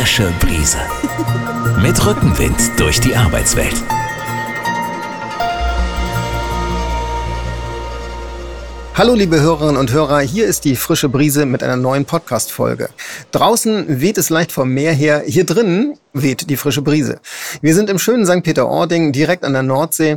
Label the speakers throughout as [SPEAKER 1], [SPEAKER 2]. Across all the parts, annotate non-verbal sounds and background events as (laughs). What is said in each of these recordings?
[SPEAKER 1] frische Brise. Mit Rückenwind durch die Arbeitswelt.
[SPEAKER 2] Hallo liebe Hörerinnen und Hörer, hier ist die frische Brise mit einer neuen Podcast-Folge. Draußen weht es leicht vom Meer her, hier drinnen weht die frische Brise. Wir sind im schönen St. Peter-Ording, direkt an der Nordsee.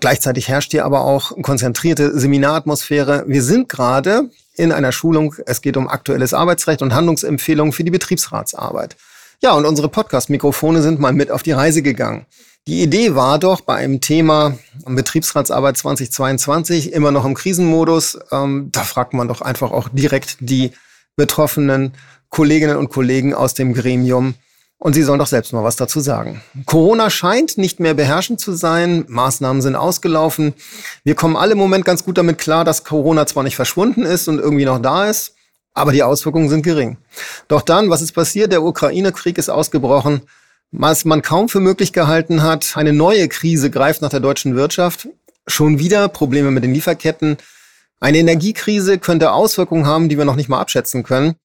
[SPEAKER 2] Gleichzeitig herrscht hier aber auch konzentrierte Seminaratmosphäre. Wir sind gerade in einer Schulung. Es geht um aktuelles Arbeitsrecht und Handlungsempfehlungen für die Betriebsratsarbeit. Ja, und unsere Podcast-Mikrofone sind mal mit auf die Reise gegangen. Die Idee war doch bei einem Thema Betriebsratsarbeit 2022 immer noch im Krisenmodus. Ähm, da fragt man doch einfach auch direkt die betroffenen Kolleginnen und Kollegen aus dem Gremium. Und sie sollen doch selbst mal was dazu sagen. Corona scheint nicht mehr beherrschend zu sein. Maßnahmen sind ausgelaufen. Wir kommen alle im Moment ganz gut damit klar, dass Corona zwar nicht verschwunden ist und irgendwie noch da ist, aber die Auswirkungen sind gering. Doch dann, was ist passiert? Der Ukraine-Krieg ist ausgebrochen was man kaum für möglich gehalten hat. Eine neue Krise greift nach der deutschen Wirtschaft. Schon wieder Probleme mit den Lieferketten. Eine Energiekrise könnte Auswirkungen haben, die wir noch nicht mal abschätzen können.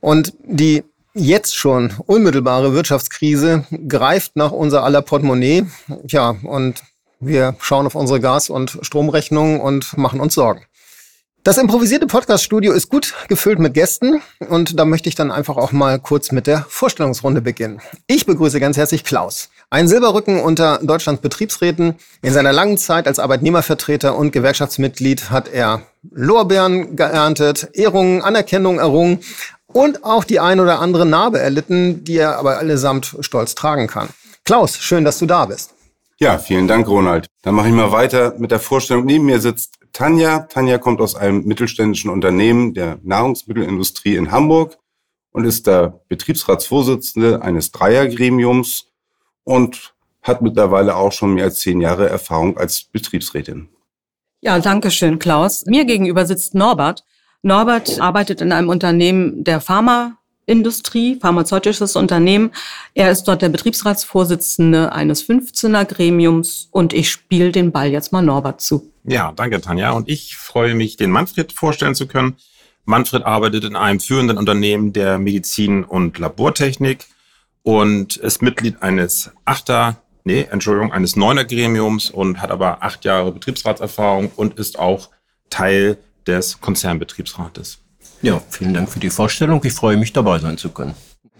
[SPEAKER 2] Und die jetzt schon unmittelbare Wirtschaftskrise greift nach unser aller Portemonnaie. Tja, und wir schauen auf unsere Gas- und Stromrechnung und machen uns Sorgen. Das improvisierte Podcast-Studio ist gut gefüllt mit Gästen und da möchte ich dann einfach auch mal kurz mit der Vorstellungsrunde beginnen. Ich begrüße ganz herzlich Klaus. Ein Silberrücken unter Deutschlands Betriebsräten. In seiner langen Zeit als Arbeitnehmervertreter und Gewerkschaftsmitglied hat er Lorbeeren geerntet, Ehrungen, Anerkennung errungen und auch die ein oder andere Narbe erlitten, die er aber allesamt stolz tragen kann. Klaus, schön, dass du da bist.
[SPEAKER 3] Ja, vielen Dank, Ronald. Dann mache ich mal weiter mit der Vorstellung. Neben mir sitzt Tanja. Tanja kommt aus einem mittelständischen Unternehmen der Nahrungsmittelindustrie in Hamburg und ist der Betriebsratsvorsitzende eines Dreiergremiums und hat mittlerweile auch schon mehr als zehn Jahre Erfahrung als Betriebsrätin.
[SPEAKER 4] Ja, danke schön, Klaus. Mir gegenüber sitzt Norbert. Norbert arbeitet in einem Unternehmen der Pharma Industrie, pharmazeutisches Unternehmen. Er ist dort der Betriebsratsvorsitzende eines 15er Gremiums und ich spiele den Ball jetzt mal Norbert zu.
[SPEAKER 5] Ja, danke Tanja. Und ich freue mich, den Manfred vorstellen zu können. Manfred arbeitet in einem führenden Unternehmen der Medizin- und Labortechnik und ist Mitglied eines Achter, nee, Entschuldigung, eines Neuner Gremiums und hat aber acht Jahre Betriebsratserfahrung und ist auch Teil des Konzernbetriebsrates.
[SPEAKER 6] Ja, vielen Dank für die Vorstellung. Ich freue mich, dabei sein zu können.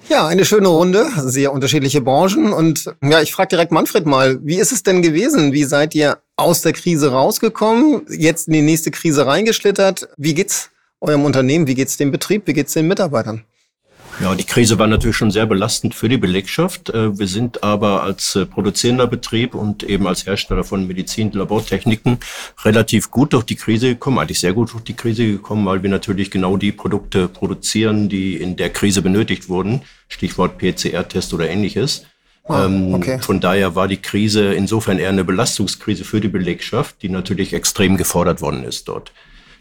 [SPEAKER 2] Ja, eine schöne Runde, sehr unterschiedliche Branchen. Und ja, ich frage direkt Manfred mal, wie ist es denn gewesen? Wie seid ihr aus der Krise rausgekommen, jetzt in die nächste Krise reingeschlittert? Wie geht's eurem Unternehmen? Wie geht's dem Betrieb? Wie geht's den Mitarbeitern?
[SPEAKER 6] Ja, die Krise war natürlich schon sehr belastend für die Belegschaft. Äh, wir sind aber als äh, produzierender Betrieb und eben als Hersteller von Medizin, Labortechniken relativ gut durch die Krise gekommen, eigentlich sehr gut durch die Krise gekommen, weil wir natürlich genau die Produkte produzieren, die in der Krise benötigt wurden. Stichwort PCR-Test oder ähnliches. Ah, ähm, okay. Von daher war die Krise insofern eher eine Belastungskrise für die Belegschaft, die natürlich extrem gefordert worden ist dort.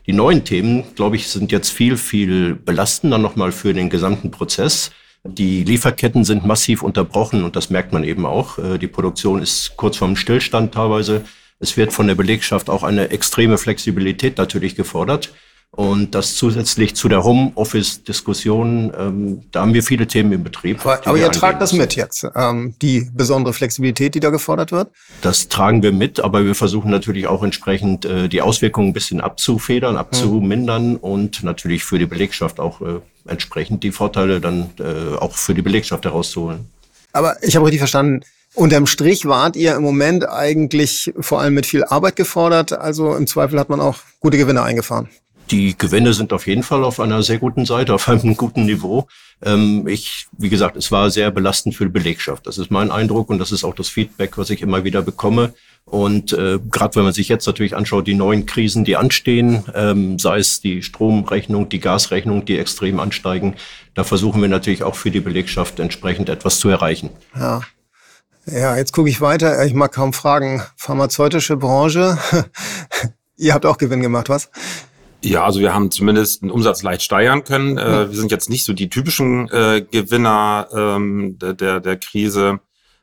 [SPEAKER 6] Die neuen Themen, glaube ich, sind jetzt viel, viel belastender nochmal für den gesamten Prozess. Die Lieferketten sind massiv unterbrochen und das merkt man eben auch. Äh, die Produktion ist kurz vorm Stillstand teilweise. Es wird von der Belegschaft auch eine extreme Flexibilität natürlich gefordert. Und das zusätzlich zu der Homeoffice-Diskussion, ähm, da haben wir viele Themen im Betrieb.
[SPEAKER 2] Aber, aber ihr tragt das mit jetzt, ähm, die besondere Flexibilität, die da gefordert wird?
[SPEAKER 6] Das tragen wir mit, aber wir versuchen natürlich auch entsprechend äh, die Auswirkungen ein bisschen abzufedern, abzumindern mhm. und natürlich für die Belegschaft auch äh, entsprechend die Vorteile dann äh, auch für die Belegschaft herauszuholen.
[SPEAKER 2] Aber ich habe richtig verstanden, Unterm Strich wart ihr im Moment eigentlich vor allem mit viel Arbeit gefordert. Also im Zweifel hat man auch gute Gewinne eingefahren.
[SPEAKER 6] Die Gewinne sind auf jeden Fall auf einer sehr guten Seite, auf einem (laughs) guten Niveau. Ähm, ich, wie gesagt, es war sehr belastend für die Belegschaft. Das ist mein Eindruck und das ist auch das Feedback, was ich immer wieder bekomme. Und äh, gerade wenn man sich jetzt natürlich anschaut, die neuen Krisen, die anstehen, ähm, sei es die Stromrechnung, die Gasrechnung, die extrem ansteigen, da versuchen wir natürlich auch für die Belegschaft entsprechend etwas zu erreichen.
[SPEAKER 2] Ja. Ja, jetzt gucke ich weiter. Ich mag kaum fragen. Pharmazeutische Branche. (laughs) Ihr habt auch Gewinn gemacht, was?
[SPEAKER 5] Ja, also wir haben zumindest den Umsatz leicht steigern können. Äh, wir sind jetzt nicht so die typischen äh, Gewinner ähm, der, der, Krise.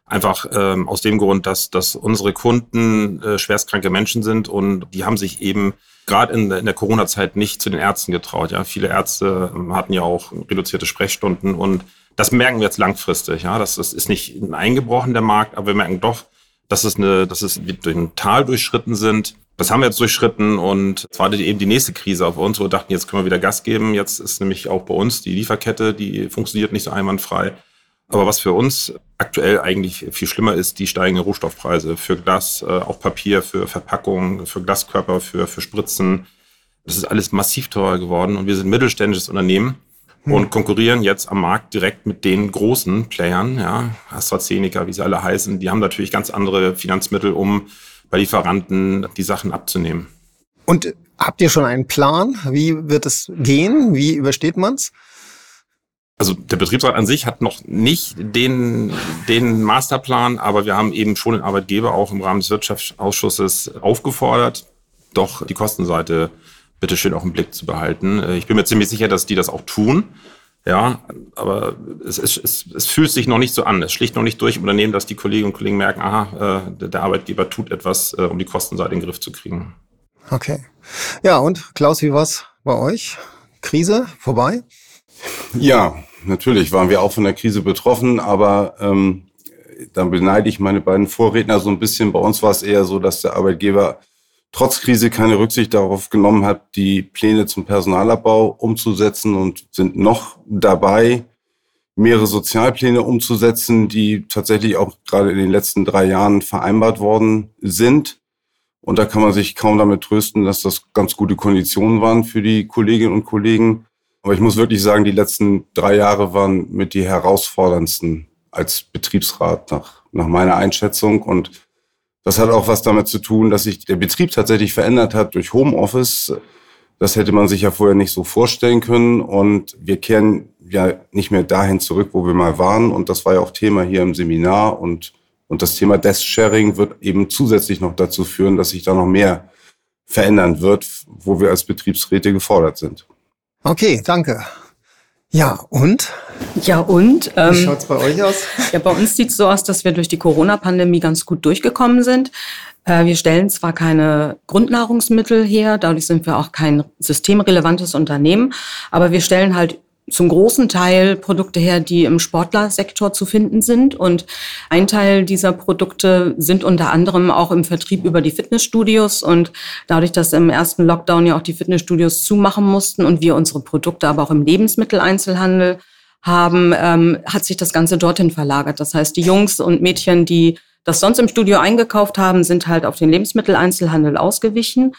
[SPEAKER 5] Einfach ähm, aus dem Grund, dass, dass unsere Kunden äh, schwerstkranke Menschen sind und die haben sich eben gerade in, in der Corona-Zeit nicht zu den Ärzten getraut. Ja, viele Ärzte ähm, hatten ja auch reduzierte Sprechstunden und Das merken wir jetzt langfristig. Ja, das ist, ist nicht eingebrochen der Markt, aber wir merken doch, dass es eine, dass es durch ein Tal durchschritten sind. Das haben wir jetzt durchschritten und es war eben die nächste Krise auf uns, wo wir dachten, jetzt können wir wieder Gas geben. Jetzt ist nämlich auch bei uns die Lieferkette, die funktioniert nicht so einwandfrei. Aber was für uns aktuell eigentlich viel schlimmer ist, die steigenden Rohstoffpreise für Glas, äh, auch Papier, für Verpackungen, für Glaskörper, für, für Spritzen. Das ist alles massiv teurer geworden und wir sind mittelständisches Unternehmen hm. und konkurrieren jetzt am Markt direkt mit den großen Playern, ja, AstraZeneca, wie sie alle heißen. Die haben natürlich ganz andere Finanzmittel, um bei Lieferanten die Sachen abzunehmen.
[SPEAKER 2] Und habt ihr schon einen Plan? Wie wird es gehen? Wie übersteht man's?
[SPEAKER 5] Also der Betriebsrat an sich hat noch nicht den, den Masterplan, aber wir haben eben schon den Arbeitgeber auch im Rahmen des Wirtschaftsausschusses aufgefordert, doch die Kostenseite bitte schön auch im Blick zu behalten. Äh, ich bin mir ziemlich sicher, dass die das auch tun. Ja, aber es, es, es, es fühlt sich noch nicht so an. Es schlicht noch nicht durch im Unternehmen, dass die Kolleginnen und Kollegen merken, aha, äh, der Arbeitgeber tut etwas, äh, um die Kostenseite in den Griff zu kriegen.
[SPEAKER 2] Okay. Ja, und Klaus, wie war's bei euch? Krise vorbei?
[SPEAKER 3] Ja, natürlich waren wir auch von der Krise betroffen, aber ähm, dann beneide ich meine beiden Vorredner so ein bisschen. Bei uns war es eher so, dass der Arbeitgeber trotz Krise keine Rücksicht darauf genommen hat, die Pläne zum Personalabbau umzusetzen und sind noch dabei, mehrere Sozialpläne umzusetzen, die tatsächlich auch gerade in den letzten drei Jahren vereinbart worden sind. Und da kann man sich kaum damit trösten, dass das ganz gute Konditionen waren für die Kolleginnen und Kollegen. Aber ich muss wirklich sagen, die letzten drei Jahre waren mit die herausforderndsten als Betriebsrat nach, nach meiner Einschätzung. Und das hat auch was damit zu tun, dass sich der Betrieb tatsächlich verändert hat durch Homeoffice. Das hätte man sich ja vorher nicht so vorstellen können. Und wir kehren ja nicht mehr dahin zurück, wo wir mal waren. Und das war ja auch Thema hier im Seminar. Und, und das Thema Desk Sharing wird eben zusätzlich noch dazu führen, dass sich da noch mehr verändern wird, wo wir als Betriebsräte gefordert sind.
[SPEAKER 2] Okay, danke. Ja, und?
[SPEAKER 4] Ja, und?
[SPEAKER 2] Ähm, Wie schaut's bei euch aus?
[SPEAKER 4] Ja, bei uns sieht's so aus, dass wir durch die Corona-Pandemie ganz gut durchgekommen sind. Äh, wir stellen zwar keine Grundnahrungsmittel her, dadurch sind wir auch kein systemrelevantes Unternehmen, aber wir stellen halt zum großen Teil Produkte her, die im Sportlersektor zu finden sind. Und ein Teil dieser Produkte sind unter anderem auch im Vertrieb über die Fitnessstudios. Und dadurch, dass im ersten Lockdown ja auch die Fitnessstudios zumachen mussten und wir unsere Produkte aber auch im Lebensmitteleinzelhandel haben, ähm, hat sich das Ganze dorthin verlagert. Das heißt, die Jungs und Mädchen, die das sonst im Studio eingekauft haben, sind halt auf den Lebensmitteleinzelhandel ausgewichen.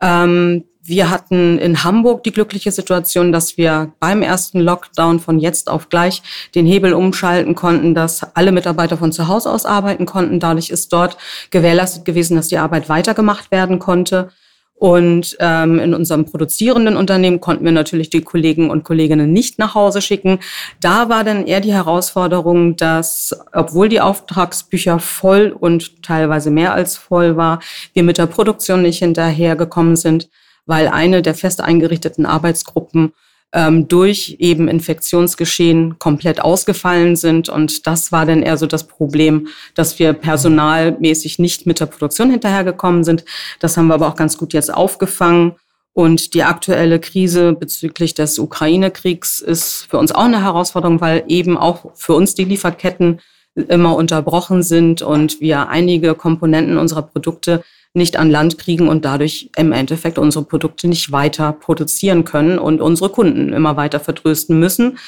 [SPEAKER 4] Ähm, wir hatten in Hamburg die glückliche Situation, dass wir beim ersten Lockdown von jetzt auf gleich den Hebel umschalten konnten, dass alle Mitarbeiter von zu Hause aus arbeiten konnten. Dadurch ist dort gewährleistet gewesen, dass die Arbeit weitergemacht werden konnte. Und ähm, in unserem produzierenden Unternehmen konnten wir natürlich die Kollegen und Kolleginnen nicht nach Hause schicken. Da war dann eher die Herausforderung, dass, obwohl die Auftragsbücher voll und teilweise mehr als voll war, wir mit der Produktion nicht hinterhergekommen sind weil eine der fest eingerichteten Arbeitsgruppen ähm, durch eben Infektionsgeschehen komplett ausgefallen sind. Und das war dann eher so das Problem, dass wir personalmäßig nicht mit der Produktion hinterhergekommen sind. Das haben wir aber auch ganz gut jetzt aufgefangen. Und die aktuelle Krise bezüglich des Ukraine-Kriegs ist für uns auch eine Herausforderung, weil eben auch für uns die Lieferketten immer unterbrochen sind und wir einige Komponenten unserer Produkte nicht an Land kriegen und dadurch im Endeffekt unsere Produkte nicht weiter produzieren können und unsere Kunden immer weiter vertrösten müssen.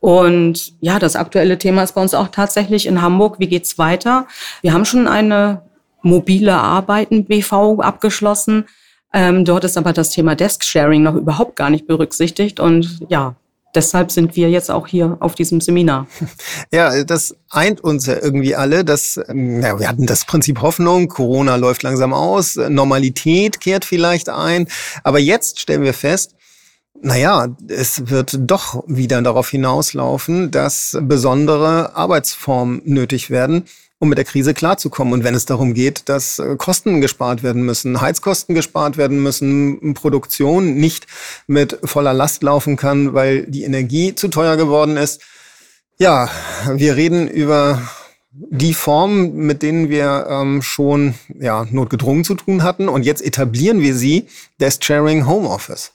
[SPEAKER 4] Und ja, das aktuelle Thema ist bei uns auch tatsächlich in Hamburg. Wie geht's weiter? Wir haben schon eine mobile Arbeiten BV abgeschlossen. Ähm, dort ist aber das Thema Desk Sharing noch überhaupt gar nicht berücksichtigt. Und ja, deshalb sind wir jetzt auch hier auf diesem Seminar. (laughs)
[SPEAKER 2] Ja, das eint uns ja irgendwie alle. Das, ähm, ja, wir hatten das Prinzip Hoffnung, Corona läuft langsam aus, Normalität kehrt vielleicht ein. Aber jetzt stellen wir fest, naja, es wird doch wieder darauf hinauslaufen, dass besondere Arbeitsformen nötig werden um mit der Krise klarzukommen. Und wenn es darum geht, dass äh, Kosten gespart werden müssen, Heizkosten gespart werden müssen, Produktion nicht mit voller Last laufen kann, weil die Energie zu teuer geworden ist. Ja, wir reden über die Formen, mit denen wir ähm, schon ja, notgedrungen zu tun hatten. Und jetzt etablieren wir sie, Desk Sharing Homeoffice.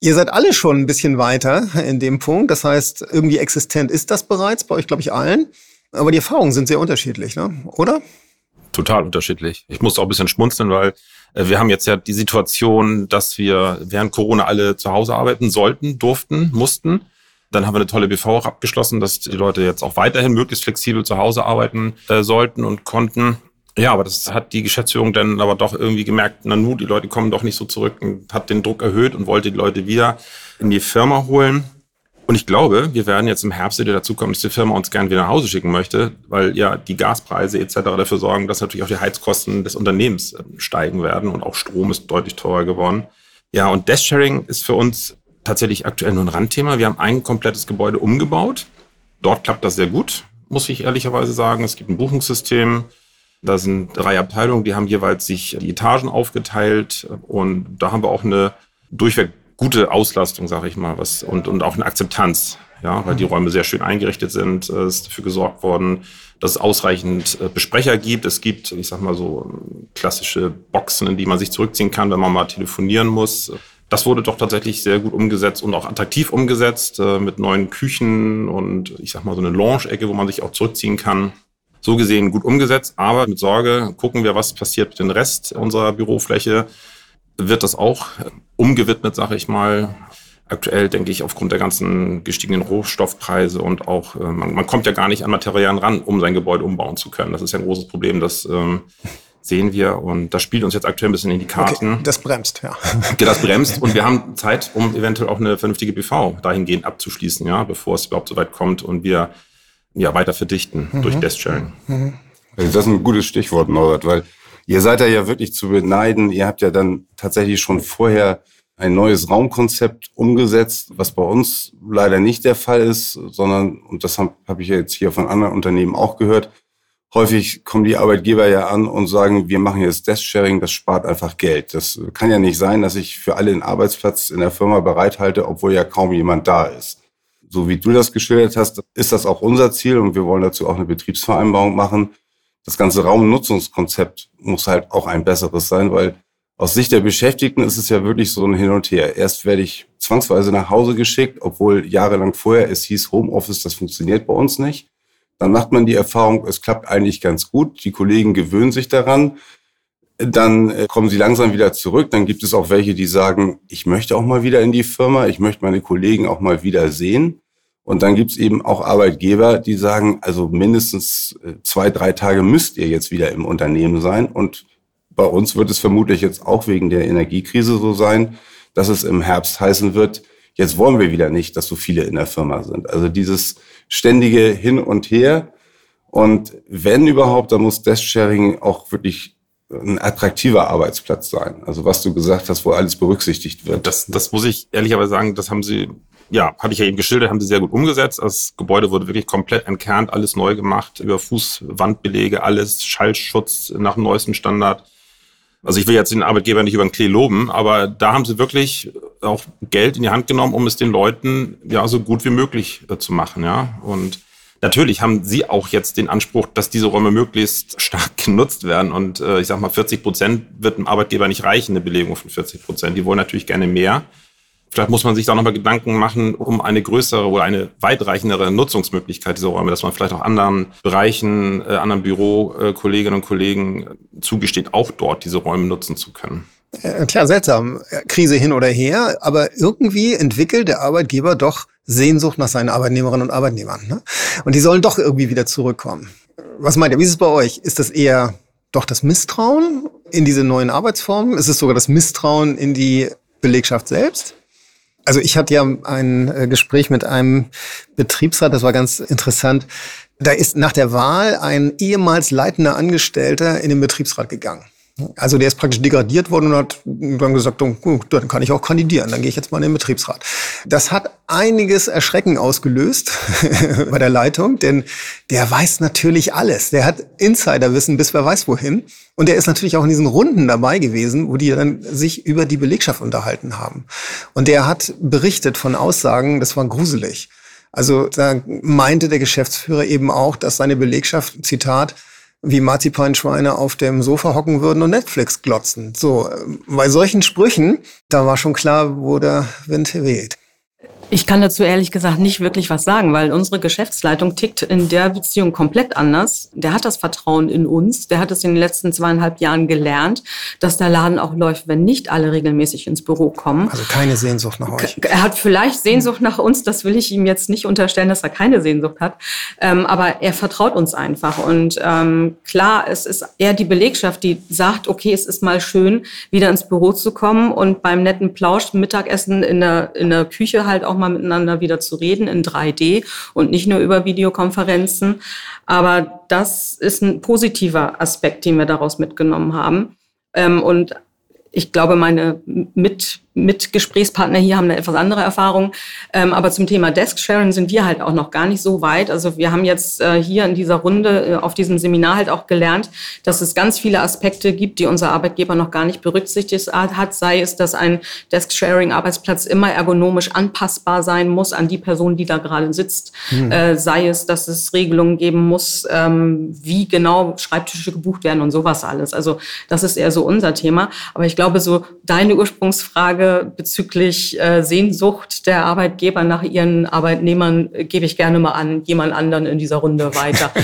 [SPEAKER 2] Ihr seid alle schon ein bisschen weiter in dem Punkt. Das heißt, irgendwie existent ist das bereits bei euch, glaube ich, allen. Aber die Erfahrungen sind sehr unterschiedlich, ne? oder?
[SPEAKER 5] Total unterschiedlich. Ich muss auch ein bisschen schmunzeln, weil äh, wir haben jetzt ja die Situation, dass wir während Corona alle zu Hause arbeiten sollten, durften, mussten. Dann haben wir eine tolle BV auch abgeschlossen, dass die Leute jetzt auch weiterhin möglichst flexibel zu Hause arbeiten äh, sollten und konnten. Ja, aber das hat die Geschäftsführung dann aber doch irgendwie gemerkt, na nu, die Leute kommen doch nicht so zurück und hat den Druck erhöht und wollte die Leute wieder in die Firma holen. Und ich glaube, wir werden jetzt im Herbst wieder dazu kommen, dass die Firma uns gerne wieder nach Hause schicken möchte, weil ja die Gaspreise etc. dafür sorgen, dass natürlich auch die Heizkosten des Unternehmens äh, steigen werden und auch Strom ist deutlich teurer geworden. Ja, und Desk-Sharing ist für uns tatsächlich aktuell nur ein Randthema. Wir haben ein komplettes Gebäude umgebaut. Dort klappt das sehr gut, muss ich ehrlicherweise sagen. Es gibt ein Buchungssystem. Da sind drei Abteilungen, die haben jeweils sich die Etagen aufgeteilt und da haben wir auch eine durchweg gute Auslastung, sage ich mal, was und, und auch eine Akzeptanz, ja, weil die Räume sehr schön eingerichtet sind. Es ist dafür gesorgt worden, dass es ausreichend äh, Besprecher gibt. Es gibt, ich sag mal so, klassische Boxen, in die man sich zurückziehen kann, wenn man mal telefonieren muss. Das wurde doch tatsächlich sehr gut umgesetzt und auch attraktiv umgesetzt äh, mit neuen Küchen und ich sag mal so eine Lounge-Ecke, wo man sich auch zurückziehen kann. So gesehen gut umgesetzt, aber mit Sorge gucken wir, was passiert mit dem Rest unserer Bürofläche. Wird das auch umgewidmet, sage ich mal. Aktuell denke ich aufgrund der ganzen gestiegenen Rohstoffpreise und auch, äh, man, man kommt ja gar nicht an Materialien ran, um sein Gebäude umbauen zu können. Das ist ja ein großes Problem, das ähm, sehen wir und das spielt uns jetzt aktuell ein bisschen in die Karten.
[SPEAKER 2] Okay, das bremst, ja. (laughs)
[SPEAKER 5] das bremst und wir haben Zeit, um eventuell auch eine vernünftige BV dahingehend abzuschließen, ja, bevor es überhaupt so weit kommt und wir ja weiter verdichten mhm. durch Desk Sharing. Mhm.
[SPEAKER 3] Also das ist ein gutes Stichwort, Norbert, weil ihr seid ja wirklich zu beneiden. Ihr habt ja dann tatsächlich schon vorher ein neues Raumkonzept umgesetzt, was bei uns leider nicht der Fall ist, sondern, und das habe hab ich ja jetzt hier von anderen Unternehmen auch gehört, häufig kommen die Arbeitgeber ja an und sagen, wir machen jetzt Desk-Sharing, das spart einfach Geld. Das kann ja nicht sein, dass ich für alle einen Arbeitsplatz in der Firma bereithalte, obwohl ja kaum jemand da ist. So wie du das geschildert hast, ist das auch unser Ziel und wir wollen dazu auch eine Betriebsvereinbarung machen. Das ganze Raumnutzungskonzept muss halt auch ein besseres sein, weil aus Sicht der Beschäftigten ist es ja wirklich so ein Hin und Her. Erst werde ich zwangsweise nach Hause geschickt, obwohl jahrelang vorher es hieß, Homeoffice, das funktioniert bei uns nicht. Dann macht man die Erfahrung, es klappt eigentlich ganz gut. Die Kollegen gewöhnen sich daran. Dann äh, kommen sie langsam wieder zurück. Dann gibt es auch welche, die sagen, ich möchte auch mal wieder in die Firma. Ich möchte meine Kollegen auch mal wieder sehen. Und dann gibt es eben auch Arbeitgeber, die sagen, also mindestens äh, zwei, drei Tage müsst ihr jetzt wieder im Unternehmen sein. Und bei uns wird es vermutlich jetzt auch wegen der Energiekrise so sein, dass es im Herbst heißen wird, jetzt wollen wir wieder nicht, dass so viele in der Firma sind. Also dieses ständige Hin und Her. Und wenn überhaupt, dann muss Desk-Sharing auch wirklich ein attraktiver Arbeitsplatz sein. Also was du gesagt hast, wo alles berücksichtigt wird.
[SPEAKER 5] Das, das muss ich ehrlicherweise sagen, das haben sie, ja, hatte ich ja eben geschildert, haben sie sehr gut umgesetzt. Das Gebäude wurde wirklich komplett entkernt, alles neu gemacht, über Fußwandbelege, alles, Schallschutz nach dem neuesten Standard. Also ich will jetzt den Arbeitgeber nicht über den Klee loben, aber da haben sie wirklich auch Geld in die Hand genommen, um es den Leuten ja so gut wie möglich äh, zu machen, ja. Und natürlich haben sie auch jetzt den Anspruch, dass diese Räume möglichst stark (laughs) genutzt werden. Und äh, ich sag mal, 40 Prozent wird dem Arbeitgeber nicht reichen, eine Belegung von 40 Prozent. Die wollen natürlich gerne mehr. Vielleicht muss man sich da nochmal Gedanken machen um eine größere oder eine weitreichendere Nutzungsmöglichkeit dieser Räume, dass man vielleicht auch anderen Bereichen, äh, anderen Bürokolleginnen und Kollegen zugesteht, auch dort diese Räume nutzen zu können.
[SPEAKER 2] Äh, klar, seltsam. Krise hin oder her, aber irgendwie entwickelt der Arbeitgeber doch Sehnsucht nach seinen Arbeitnehmerinnen und Arbeitnehmern. Ne? Und die sollen doch irgendwie wieder zurückkommen. Was meint ihr, wie ist es bei euch? Ist das eher doch das Misstrauen in diese neuen Arbeitsformen? Ist es sogar das Misstrauen in die Belegschaft selbst? Also ich hatte ja ein äh, Gespräch mit einem Betriebsrat, das war ganz interessant. Da ist nach der Wahl ein ehemals leitender Angestellter in den Betriebsrat gegangen. Also der ist praktisch degradiert worden und hat dann gesagt, gut, dann kann ich auch kandidieren, dann gehe ich jetzt mal in den Betriebsrat. Das hat einiges Erschrecken ausgelöst (laughs) bei der Leitung, denn der weiß natürlich alles. Der hat Insiderwissen bis wer weiß wohin. Und der ist natürlich auch in diesen Runden dabei gewesen, wo die dann sich über die Belegschaft unterhalten haben. Und der hat berichtet von Aussagen, das war gruselig. Also da meinte der Geschäftsführer eben auch, dass seine Belegschaft, Zitat, wie Marzipanschweine auf dem Sofa hocken würden und Netflix glotzen. So, äh, bei solchen Sprüchen, da war schon klar, wo der Wind weht.
[SPEAKER 4] Ich kann dazu ehrlich gesagt nicht wirklich was sagen, weil unsere Geschäftsleitung tickt in der Beziehung komplett anders. Der hat das Vertrauen in uns. Der hat es in den letzten zweieinhalb Jahren gelernt, dass der Laden auch läuft, wenn nicht alle regelmäßig ins Büro kommen.
[SPEAKER 2] Also keine Sehnsucht nach euch.
[SPEAKER 4] Er hat vielleicht Sehnsucht nach uns. Das will ich ihm jetzt nicht unterstellen, dass er keine Sehnsucht hat. Ähm, aber er vertraut uns einfach. Und ähm, klar, es ist eher die Belegschaft, die sagt, okay, es ist mal schön, wieder ins Büro zu kommen und beim netten Plausch Mittagessen in der, in der Küche halt auch mal miteinander wieder zu reden in 3D und nicht nur über Videokonferenzen. Aber das ist ein positiver Aspekt, den wir daraus mitgenommen haben. Ähm, und ich glaube, meine mit Mitgesprächspartner hier haben eine etwas andere Erfahrung. Ähm, aber zum Thema Desk-Sharing sind wir halt auch noch gar nicht so weit. Also wir haben jetzt äh, hier in dieser Runde äh, auf diesem Seminar halt auch gelernt, dass es ganz viele Aspekte gibt, die unser Arbeitgeber noch gar nicht berücksichtigt hat. Sei es, dass ein Desk-Sharing-Arbeitsplatz immer ergonomisch anpassbar sein muss an die Person, die da gerade sitzt. Hm. Äh, sei es, dass es Regelungen geben muss, ähm, wie genau Schreibtische gebucht werden und sowas alles. Also das ist eher so unser Thema. Aber ich glaube, so deine Ursprungsfrage, Frage bezüglich äh, Sehnsucht der Arbeitgeber nach ihren Arbeitnehmern äh, gebe ich gerne mal an jemand anderen in dieser Runde weiter. (laughs)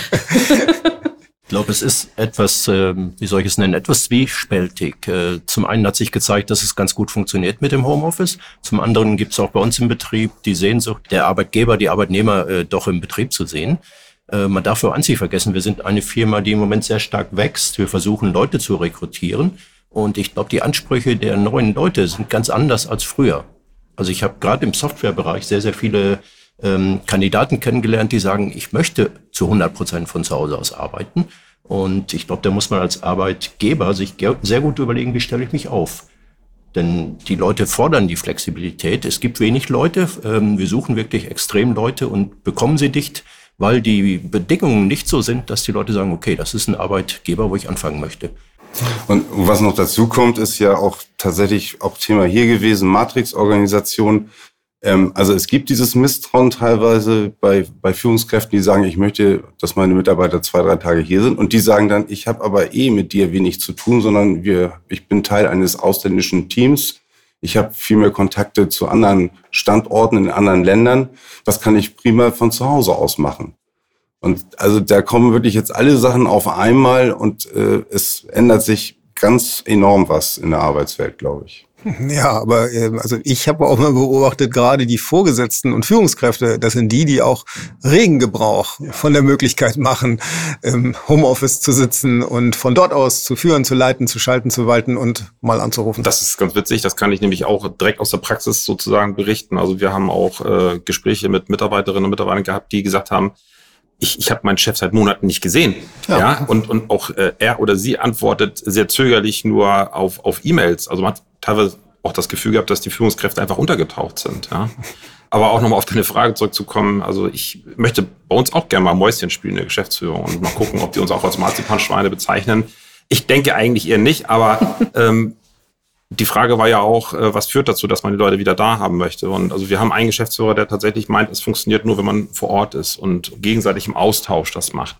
[SPEAKER 6] Ich glaube, es ist etwas, äh, wie soll ich es nennen, etwas zwiespältig. Äh, zum einen hat sich gezeigt, dass es ganz gut funktioniert mit dem Homeoffice. Zum anderen gibt es auch bei uns im Betrieb die Sehnsucht der Arbeitgeber, die Arbeitnehmer doch im Betrieb zu sehen. Man darf für an sich vergessen, wir sind eine Firma, die im Moment sehr stark wächst. Wir versuchen, Leute zu rekrutieren. Und ich glaube, die Ansprüche der neuen Leute sind ganz anders als früher. Also ich habe gerade im Softwarebereich sehr, sehr viele ähm, Kandidaten kennengelernt, die sagen, ich möchte zu 100 Prozent von zu Hause aus arbeiten. Und ich glaube, da muss man als Arbeitgeber sich sehr gut überlegen, wie stelle ich mich auf. Denn die Leute fordern die Flexibilität. Es gibt wenig Leute. Ähm, wir suchen wirklich extrem Leute und bekommen sie dicht, weil die Bedingungen nicht so sind, dass die Leute sagen, okay, das ist ein Arbeitgeber, wo ich anfangen möchte.
[SPEAKER 3] Und was noch dazu kommt, ist ja auch tatsächlich auch Thema hier gewesen, Matrix-Organisation. Ähm, also es gibt dieses Misstrauen teilweise bei, bei Führungskräften, die sagen, ich möchte, dass meine Mitarbeiter zwei, drei Tage hier sind. Und die sagen dann, ich habe aber eh mit dir wenig zu tun, sondern wir, ich bin Teil eines ausländischen Teams. Ich habe viel mehr Kontakte zu anderen Standorten in anderen Ländern. Das kann ich prima von zu Hause aus machen. Und also da kommen wirklich jetzt alle Sachen auf einmal und äh, es ändert sich ganz enorm was in der Arbeitswelt, glaube ich. (laughs)
[SPEAKER 2] Ja, aber äh, also ich habe auch mal beobachtet, gerade die Vorgesetzten und Führungskräfte, das sind die, die auch regen Gebrauch von der Möglichkeit machen, im Homeoffice zu sitzen und von dort aus zu führen, zu leiten, zu schalten, zu walten und mal anzurufen.
[SPEAKER 5] Das ist ganz witzig, das kann ich nämlich auch direkt aus der Praxis sozusagen berichten. Also wir haben auch äh, Gespräche mit Mitarbeiterinnen und Mitarbeitern gehabt, die gesagt haben, ich, ich habe meinen Chef seit Monaten nicht gesehen. Ja. ja? Und, und auch äh, er oder sie antwortet sehr zögerlich nur auf, auf E-Mails. Also man hat teilweise auch das Gefühl gehabt, dass die Führungskräfte einfach untergetaucht sind. Ja? Aber auch nochmal auf deine Frage zurückzukommen, also ich möchte bei uns auch gerne mal Mäuschen spielen in der Geschäftsführung und mal gucken, ob die uns auch als Marzipanschweine bezeichnen. Ich denke eigentlich eher nicht, aber ähm, die Frage war ja auch, äh, was führt dazu, dass man die Leute wieder da haben möchte? Und also wir haben einen Geschäftsführer, der tatsächlich meint, es funktioniert nur, wenn man vor Ort ist und gegenseitig im Austausch das macht.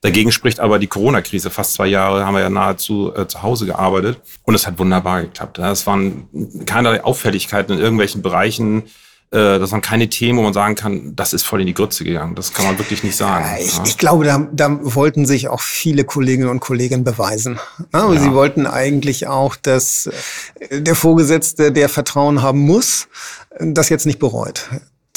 [SPEAKER 5] Dagegen spricht aber die Corona-Krise. Fast zwei Jahre haben wir ja nahezu äh, zu Hause gearbeitet und es hat wunderbar geklappt. Es waren keinerlei Auffälligkeiten in irgendwelchen Bereichen, äh, das waren keine Themen, wo man sagen kann, das ist voll in die Grütze gegangen. Das kann man wirklich nicht sagen.
[SPEAKER 2] Ich, ja. ich, glaube, da, da wollten sich auch viele Kolleginnen und Kollegen beweisen. Ja, ja. Sie wollten eigentlich auch, dass der Vorgesetzte, der Vertrauen haben muss, das jetzt nicht bereut.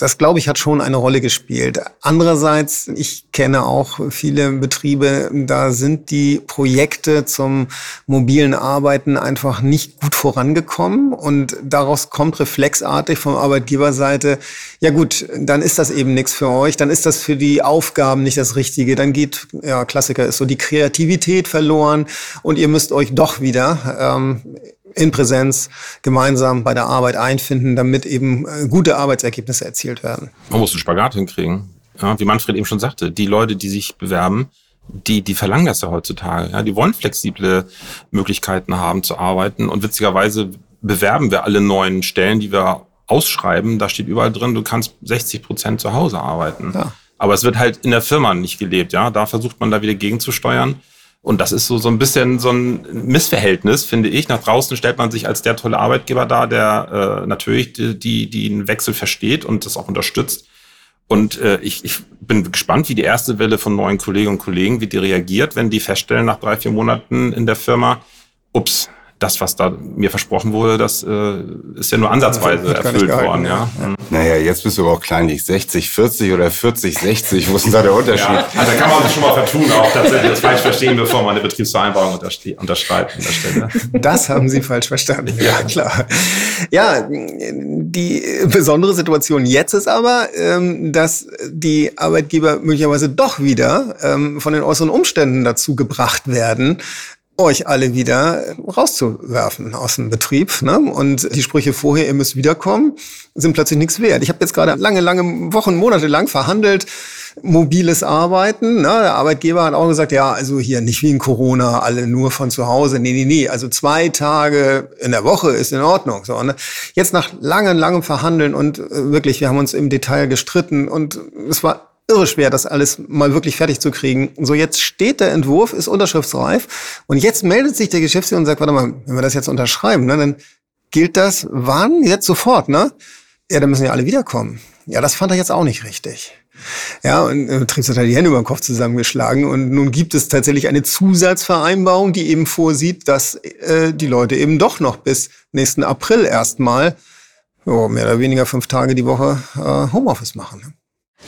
[SPEAKER 2] Das, glaube ich, hat schon eine Rolle gespielt. Andererseits, ich kenne auch viele Betriebe, da sind die Projekte zum mobilen Arbeiten einfach nicht gut vorangekommen und daraus kommt reflexartig vom Arbeitgeberseite, ja gut, dann ist das eben nichts für euch, dann ist das für die Aufgaben nicht das Richtige, dann geht, ja, Klassiker ist so die Kreativität verloren und ihr müsst euch doch wieder ähm, in Präsenz gemeinsam bei der Arbeit einfinden, damit eben äh, gute Arbeitsergebnisse erzielt werden.
[SPEAKER 5] Man muss einen Spagat hinkriegen. Ja, wie Manfred eben schon sagte, die Leute, die sich bewerben, die, die verlangen das ja heutzutage. Ja, die wollen flexible Möglichkeiten haben zu arbeiten. Und witzigerweise bewerben wir alle neuen Stellen, die wir ausschreiben. Da steht überall drin, du kannst 60 Prozent zu Hause arbeiten. Ja. Aber es wird halt in der Firma nicht gelebt. Ja, da versucht man da wieder gegenzusteuern. Und das ist so, so ein bisschen so ein Missverhältnis, finde ich. Nach draußen stellt man sich als der tolle Arbeitgeber dar, der äh, natürlich die, die, den Wechsel versteht und das auch unterstützt. Und äh, ich, ich bin gespannt, wie die erste Welle von neuen Kolleginnen und Kollegen, wie die reagiert, wenn die feststellen nach drei, vier Monaten in der Firma, ups, das, was da mir versprochen wurde, das äh, ist ja nur ansatzweise erfüllt worden. Ja. ja.
[SPEAKER 3] Naja, jetzt bist du aber auch kleinlich. 60, 40 oder 40, 60, wo ist denn da der Unterschied? Ja,
[SPEAKER 5] also da kann man sich schon mal vertun, auch tatsächlich das falsch verstehen, bevor man eine Betriebsvereinbarung unterschreibt an der Stelle.
[SPEAKER 2] Das haben Sie falsch verstanden, ja klar. Ja, die besondere Situation jetzt ist aber, ähm, dass die Arbeitgeber möglicherweise doch wieder ähm, von den äußeren Umständen dazu gebracht werden, euch alle wieder rauszuwerfen aus dem Betrieb. Ne? Und die Sprüche vorher, ihr müsst wiederkommen, sind plötzlich nichts wert. Ich habe jetzt gerade lange, lange Wochen, Monate lang verhandelt, mobiles Arbeiten. Ne? Der Arbeitgeber hat auch gesagt, ja, also hier nicht wie in Corona, alle nur von zu Hause. Nee, nee, nee. Also zwei Tage in der Woche ist in Ordnung. So, ne? Jetzt nach langem, langem Verhandeln und äh, wirklich, wir haben uns im Detail gestritten und es war irre schwer, das alles mal wirklich fertig zu kriegen. So, jetzt steht der Entwurf, ist unterschriftsreif und jetzt meldet sich der Geschäftsführer und sagt, warte mal, wenn wir das jetzt unterschreiben, ne, dann gilt das wann? Jetzt sofort, ne? Ja, dann müssen ja alle wiederkommen. Ja, das fand er jetzt auch nicht richtig. Ja, und der Betriebsrat hat die Hände über den Kopf zusammengeschlagen und nun gibt es tatsächlich eine Zusatzvereinbarung, die eben vorsieht, dass äh, die Leute eben doch noch bis nächsten April erstmal oh, mehr oder weniger fünf Tage die Woche äh, Homeoffice machen.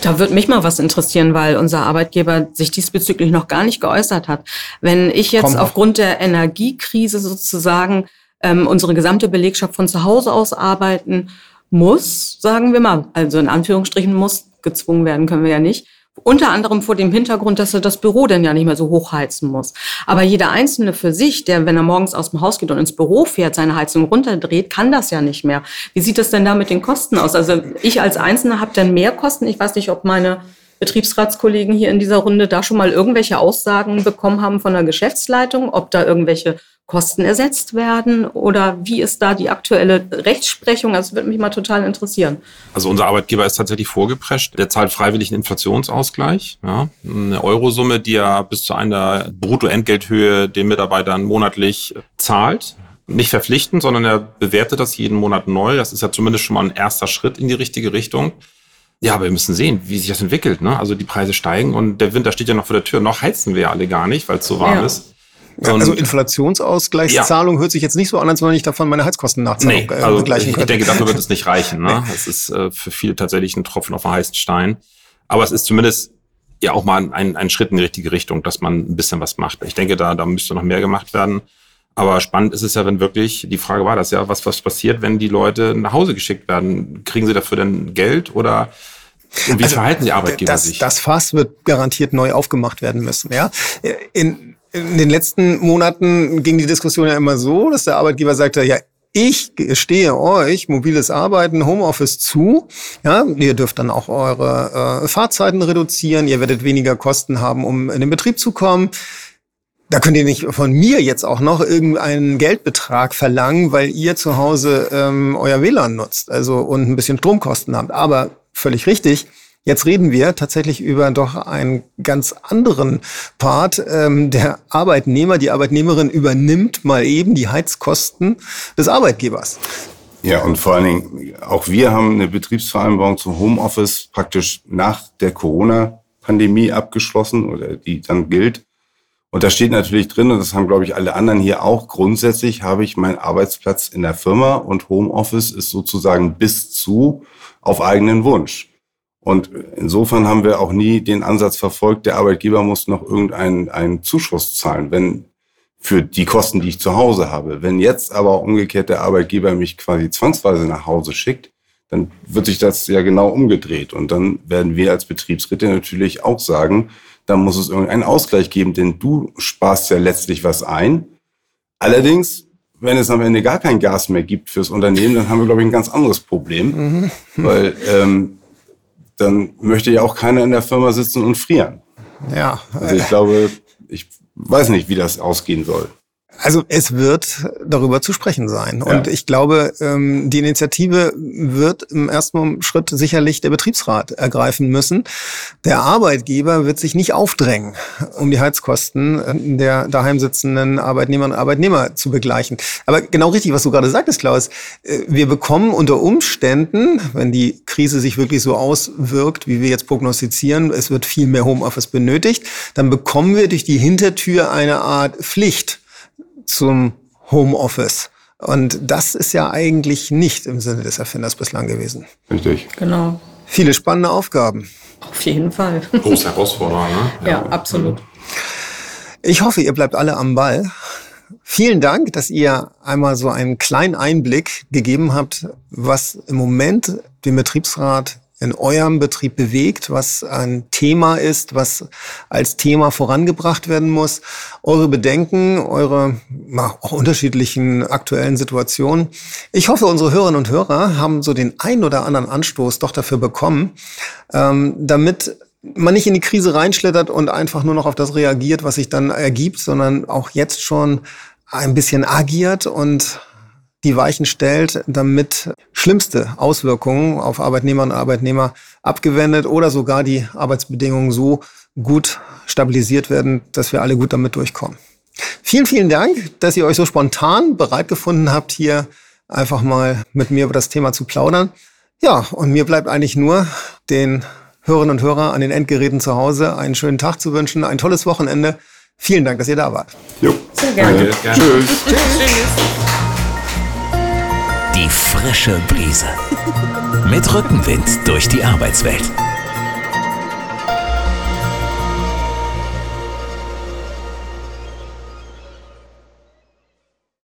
[SPEAKER 4] Da würde mich mal was interessieren, weil unser Arbeitgeber sich diesbezüglich noch gar nicht geäußert hat. Wenn ich jetzt aufgrund der Energiekrise sozusagen ähm, unsere gesamte Belegschaft von zu Hause aus arbeiten muss, sagen wir mal, also in Anführungsstrichen muss, gezwungen werden können wir ja nicht, unter anderem vor dem Hintergrund, dass er das Büro dann ja nicht mehr so hochheizen muss. Aber jeder Einzelne für sich, der, wenn er morgens aus dem Haus geht und ins Büro fährt, seine Heizung runterdreht, kann das ja nicht mehr. Wie sieht es denn da mit den Kosten aus? Also ich als Einzelner habe dann mehr Kosten. Ich weiß nicht, ob meine Betriebsratskollegen hier in dieser Runde da schon mal irgendwelche Aussagen bekommen haben von der Geschäftsleitung, ob da irgendwelche Kosten ersetzt werden oder wie ist da die aktuelle Rechtsprechung? Das würde mich mal total interessieren.
[SPEAKER 5] Also unser Arbeitgeber ist tatsächlich vorgeprescht. Der zahlt freiwillig einen Inflationsausgleich. Ja, eine Eurosumme, die er bis zu einer Bruttoentgelthöhe den Mitarbeitern monatlich zahlt. Nicht verpflichtend, sondern er bewertet das jeden Monat neu. Das ist ja zumindest schon mal ein erster Schritt in die richtige Richtung. Ja, aber wir müssen sehen, wie sich das entwickelt. Ne? Also die Preise steigen und der Winter steht ja noch vor der Tür. Noch heizen wir ja alle gar nicht, weil es so warm ja. ist.
[SPEAKER 2] Ja, also Inflationsausgleichszahlung ja. hört sich jetzt nicht so an, als wenn ich davon meine Heizkosten nachzahlung
[SPEAKER 5] nee, also begleichen ich, könnte. Ich denke, dafür wird es nicht reichen. Ne? (laughs) Es ist äh, für viele tatsächlich ein Tropfen auf den heißen Stein. Aber es ist zumindest ja auch mal ein, ein Schritt in die richtige Richtung, dass man ein bisschen was macht. Ich denke, da, da müsste noch mehr gemacht werden. Aber spannend ist es ja, wenn wirklich, die Frage war das ja, was, was passiert, wenn die Leute nach Hause geschickt werden? Kriegen sie dafür denn Geld oder und wie also, verhalten die Arbeitgeber
[SPEAKER 2] das,
[SPEAKER 5] sich?
[SPEAKER 2] Das Fass wird garantiert neu aufgemacht werden müssen. Ja? In, in den letzten Monaten ging die Diskussion ja immer so, dass der Arbeitgeber sagte, ja, ich stehe euch mobiles Arbeiten, Homeoffice zu. Ja, ihr dürft dann auch eure äh, Fahrzeiten reduzieren. Ihr werdet weniger Kosten haben, um in den Betrieb zu kommen. Da könnt ihr nicht von mir jetzt auch noch irgendeinen Geldbetrag verlangen, weil ihr zu Hause ähm, euer WLAN nutzt, also und ein bisschen Stromkosten habt. Aber völlig richtig. Jetzt reden wir tatsächlich über doch einen ganz anderen Part. Ähm, der Arbeitnehmer, die Arbeitnehmerin übernimmt mal eben die Heizkosten des Arbeitgebers.
[SPEAKER 3] Ja, und vor allen Dingen, auch wir haben eine Betriebsvereinbarung zum Homeoffice praktisch nach der Corona-Pandemie abgeschlossen oder die dann gilt. Und da steht natürlich drin, und das haben, glaube ich, alle anderen hier auch, grundsätzlich habe ich meinen Arbeitsplatz in der Firma und Homeoffice ist sozusagen bis zu auf eigenen Wunsch. Und insofern haben wir auch nie den Ansatz verfolgt, der Arbeitgeber muss noch irgendeinen einen Zuschuss zahlen, wenn für die Kosten, die ich zu Hause habe. Wenn jetzt aber umgekehrt der Arbeitgeber mich quasi zwangsweise nach Hause schickt, dann wird sich das ja genau umgedreht. Und dann werden wir als Betriebsräte natürlich auch sagen, da muss es irgendeinen Ausgleich geben, denn du sparst ja letztlich was ein. Allerdings wenn es am Ende gar kein Gas mehr gibt fürs Unternehmen, dann haben wir, glaube ich, ein ganz anderes Problem. Mhm. Weil ähm, dann möchte ja auch keiner in der Firma sitzen und frieren.
[SPEAKER 2] Ja.
[SPEAKER 3] Also ich glaube, ich weiß nicht, wie das ausgehen soll.
[SPEAKER 2] Also es wird darüber zu sprechen sein. Und
[SPEAKER 3] Ja.
[SPEAKER 2] ich glaube, ähm, die Initiative wird im ersten Schritt sicherlich der Betriebsrat ergreifen müssen. Der Arbeitgeber wird sich nicht aufdrängen, um die Heizkosten äh, der daheim sitzenden Arbeitnehmerinnen und Arbeitnehmer zu begleichen. Aber genau richtig, was du gerade sagtest, Klaus. Äh, Wir bekommen unter Umständen, wenn die Krise sich wirklich so auswirkt, wie wir jetzt prognostizieren, es wird viel mehr Homeoffice benötigt, dann bekommen wir durch die Hintertür eine Art Pflicht zum Homeoffice. Und das ist ja eigentlich nicht im Sinne des Erfinders bislang gewesen.
[SPEAKER 3] Richtig.
[SPEAKER 4] Genau.
[SPEAKER 2] Viele spannende Aufgaben.
[SPEAKER 4] Auf jeden Fall.
[SPEAKER 5] Große Herausforderung, ne? (laughs)
[SPEAKER 4] Ja, absolut.
[SPEAKER 2] Ich hoffe, ihr bleibt alle am Ball. Vielen Dank, dass ihr einmal so einen kleinen Einblick gegeben habt, was im Moment den Betriebsrat in eurem Betrieb bewegt, was ein Thema ist, was als Thema vorangebracht werden muss. Eure Bedenken, eure na, auch unterschiedlichen aktuellen Situationen. Ich hoffe, unsere Hörerinnen und Hörer haben so den ein oder anderen Anstoß doch dafür bekommen, ähm, damit man nicht in die Krise reinschlittert und einfach nur noch auf das reagiert, was sich dann ergibt, sondern auch jetzt schon ein bisschen agiert und die Weichen stellt, damit schlimmste Auswirkungen auf Arbeitnehmerinnen und Arbeitnehmer abgewendet oder sogar die Arbeitsbedingungen so gut stabilisiert werden, dass wir alle gut damit durchkommen. Vielen, vielen Dank, dass ihr euch so spontan bereit gefunden habt, hier einfach mal mit mir über das Thema zu plaudern. Ja, und mir bleibt eigentlich nur den Hörerinnen und Hörer an den Endgeräten zu Hause einen schönen Tag zu wünschen, ein tolles Wochenende. Vielen Dank, dass ihr da wart.
[SPEAKER 3] Jo.
[SPEAKER 4] Sehr gerne.
[SPEAKER 3] Danke.
[SPEAKER 5] Gerne.
[SPEAKER 3] Tschüss.
[SPEAKER 1] Die frische Brise. Mit Rückenwind durch die Arbeitswelt.